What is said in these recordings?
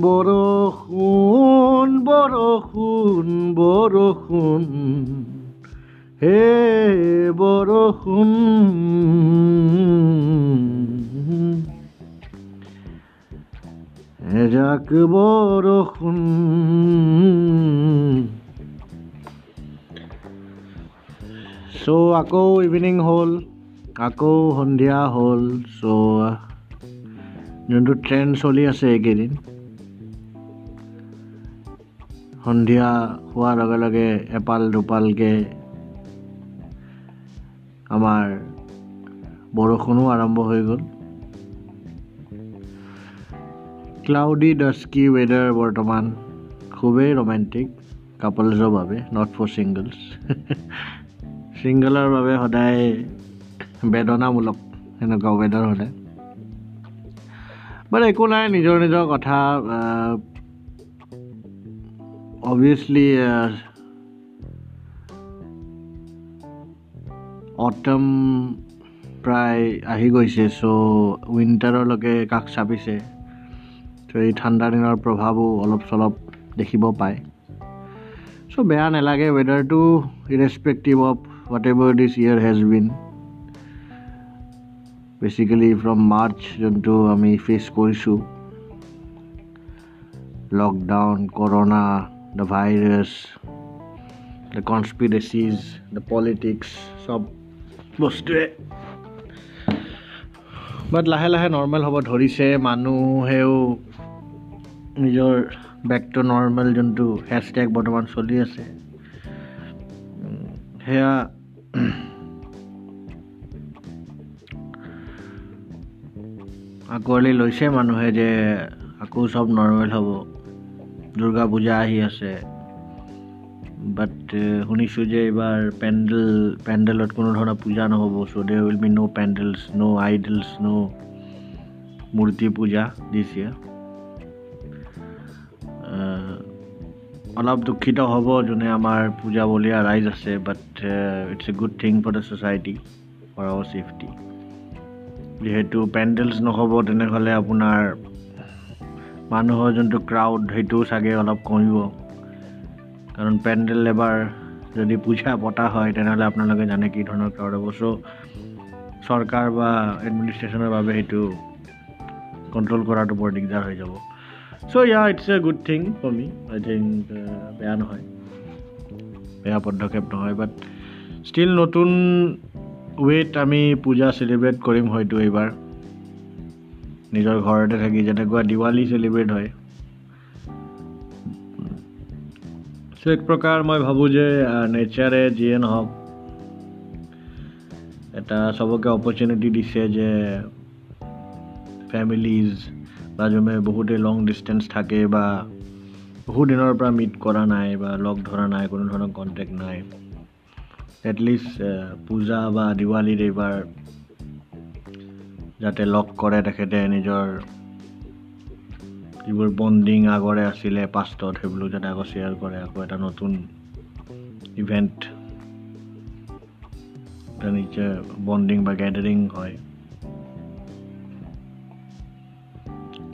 বৰষুণ বৰষুণ বৰষুণ হে বৰষুণ এজাক বৰষুণ চ' আকৌ ইভিনিং হ'ল আকৌ সন্ধিয়া হ'ল। চ' যোনটো ট্ৰেণ্ড চলি আছে এইকেইদিন সন্ধিয়া হোৱাৰ লগে লগে এপাল দুপালকৈ আমাৰ বৰষুণো আৰম্ভ হৈ গ'ল। ক্লাউডি ডাস্কি ৱেডাৰ বৰ্তমান খুবেই ৰোমেণ্টিক কাপলছৰ বাবে নট ফৰ ছিংগলছ ছিংগলৰ বাবে সদায় বেদনামূলক সেনেকুৱা ৱেডাৰ হ'লে। বাট একো নাই নিজৰ নিজৰ কথা অভিয়াছলি অটম প্ৰায় আহি গৈছে চ' উইণ্টাৰলৈকে কাষ চাপিছে। ত' এই ঠাণ্ডা দিনৰ প্ৰভাৱো অলপ চলপ দেখিব পায়। চ' বেয়া নালাগে ৱেডাৰটো irrespective of whatever this year has been basically from March যোনটো আমি ফেচ কৰিছোঁ lockdown corona the virus the conspiracies the politics চব বস্তুৱে। বাট লাহে লাহে নৰ্মেল হ'ব ধৰিছে মানুহেও নিজৰ বেক টু নৰ্মেল যোনটো হেছটেগ বৰ্তমান চলি আছে। সেয়া আকোৱালি লৈছে মানুহে যে আকৌ চব নৰ্মেল হ'ব। দুৰ্গা পূজা আহি আছে। বাট শুনিছোঁ যে এইবাৰ পেণ্ডেল পেণ্ডেলত কোনো ধৰণৰ পূজা নহ'ব। চ' দে উইল বি ন' পেণ্ডেলছ ন' আইডলছ ন' মূৰ্তি পূজা দিছ অলপ দুখিত হ'ব যোনে আমাৰ পূজা বলীয়া ৰাইজ আছে but it's a good thing for the society for our safety যিহেতু পেণ্ডেলছ নহ'ব তেনেহ'লে আপোনাৰ মানুহৰ যোনটো ক্ৰাউড সেইটোও চাগে অলপ কমিব। কাৰণ পেণ্ডেল এবাৰ যদি পূজা পতা হয় তেনেহ'লে আপোনালোকে জানে কি ধৰণৰ ক্ৰাউড হ'ব। চ' চৰকাৰ বা এডমিনিষ্ট্ৰেশ্যনৰ বাবে সেইটো কণ্ট্ৰল কৰাটো বৰ দিগদাৰ হৈ যাব। So' yeah it's a good thing for me I think বেয়া নহয়। বেয়া পদক্ষেপ নহয় বাট ষ্টিল নতুন ৱেত আমি পূজা চেলিব্ৰেট কৰিম হয়তো এইবাৰ। নিজৰ ঘৰতে থাকি যেনেকুৱা দিৱালী চেলিব্ৰেট হয়। চ' এক প্ৰকাৰ মই ভাবোঁ যে নেচাৰে যিয়ে নহওক এটা চবকে অপৰচুনিটি দিছে যে ফেমিলিজ বা যোনে বহুতেই লং ডিষ্টেঞ্চ থাকে বা বহু দিনৰ পৰা মিট কৰা নাই বা লগ ধৰা নাই কোনো ধৰণৰ কণ্টেক্ট নাই। এটলিষ্ট পূজা বা দিৱালীত এইবাৰ যাতে লগ কৰে তেখেতে নিজৰ যিবোৰ বণ্ডিং আগৰে আছিলে পাষ্টত সেইবোৰ যাতে আকৌ শ্বেয়াৰ কৰে আকৌ এটা নতুন ইভেণ্ট এটা নিশ্চয় বণ্ডিং বা গেডাৰিং হয়।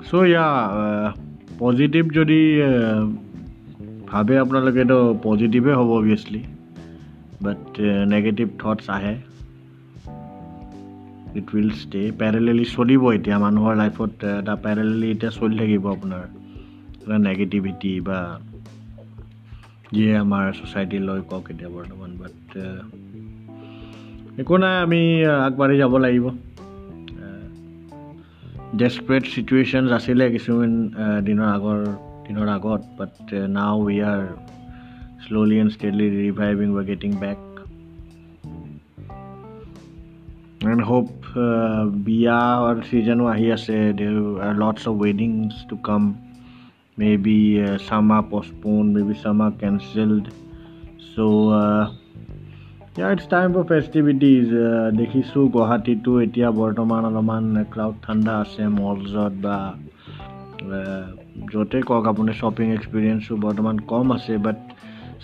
চ' ইয়া পজিটিভ যদি ভাবে আপোনালোকেতো পজিটিভে হ'ব অভিয়াছলি বাট নেগেটিভ থটছ আহে। ইট উইল ষ্টে পেৰেলেলি চলিব এতিয়া মানুহৰ লাইফত এটা পেৰেলেলি এতিয়া চলি থাকিব আপোনাৰ। নেগেটিভিটি বা যিয়ে আমাৰ ছ'চাইটিলৈ কওক এতিয়া বৰ্তমান বাট একো নাই আমি আগবাঢ়ি যাব লাগিব। ডেছপ্ৰেট চিটুৱেশ্যনছ আছিলে কিছুমান দিনৰ আগৰ দিনৰ আগত but now we are slowly and steadily reviving বা গেটিং বেক এণ্ড হোপ বিয়াৰ ছিজনো আহি আছে there are lots of weddings to come maybe some are postponed maybe some are cancelled so' yeah it's time for festivities দেখিছোঁ গুৱাহাটীতো এতিয়া বৰ্তমান অলপমান cloud ঠাণ্ডা আছে মলছত বা য'তে কওক আপুনি শ্বপিং এক্সপিৰিয়েঞ্চো বৰ্তমান কম আছে but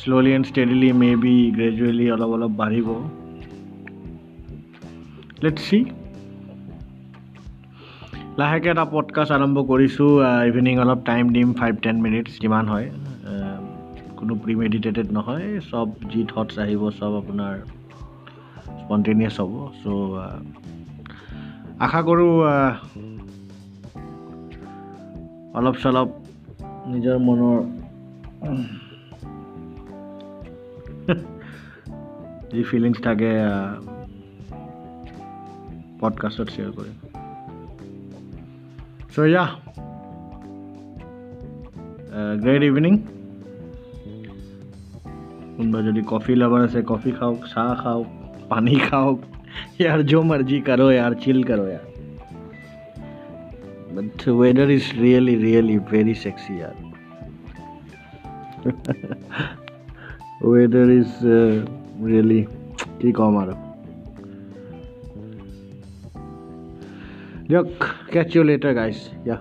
slowly and steadily may be gradually অলপ অলপ বাঢ়িব। লেট চি লাহেকৈ এটা পডকাষ্ট আৰম্ভ কৰিছোঁ ইভিনিং অলপ টাইম দিম ফাইভ টেন মিনিটছ যিমান হয়। কোনো প্ৰিমেডিটেটেড নহয় চব যি থটছ আহিব চব আপোনাৰ স্পণ্টেনিয়াছ হ'ব। চ' আশা কৰোঁ অলপ চলপ নিজৰ মনৰ যি ফিলিংছ থাকে পডকাষ্টত শ্বেয়াৰ কৰিম চ' ইয়া গ্ৰেট ইভিনিং কোনোবা যদি কফি লাভাৰ আছে কফি খাওক চাহ খাওক পানী খাওক ইয়াৰ जो मर्जी करो यार चिल करो यार but weather is really really very sexy यार weather is uh, really কি ক'ম আৰু দিয়ক catch you later guys yeah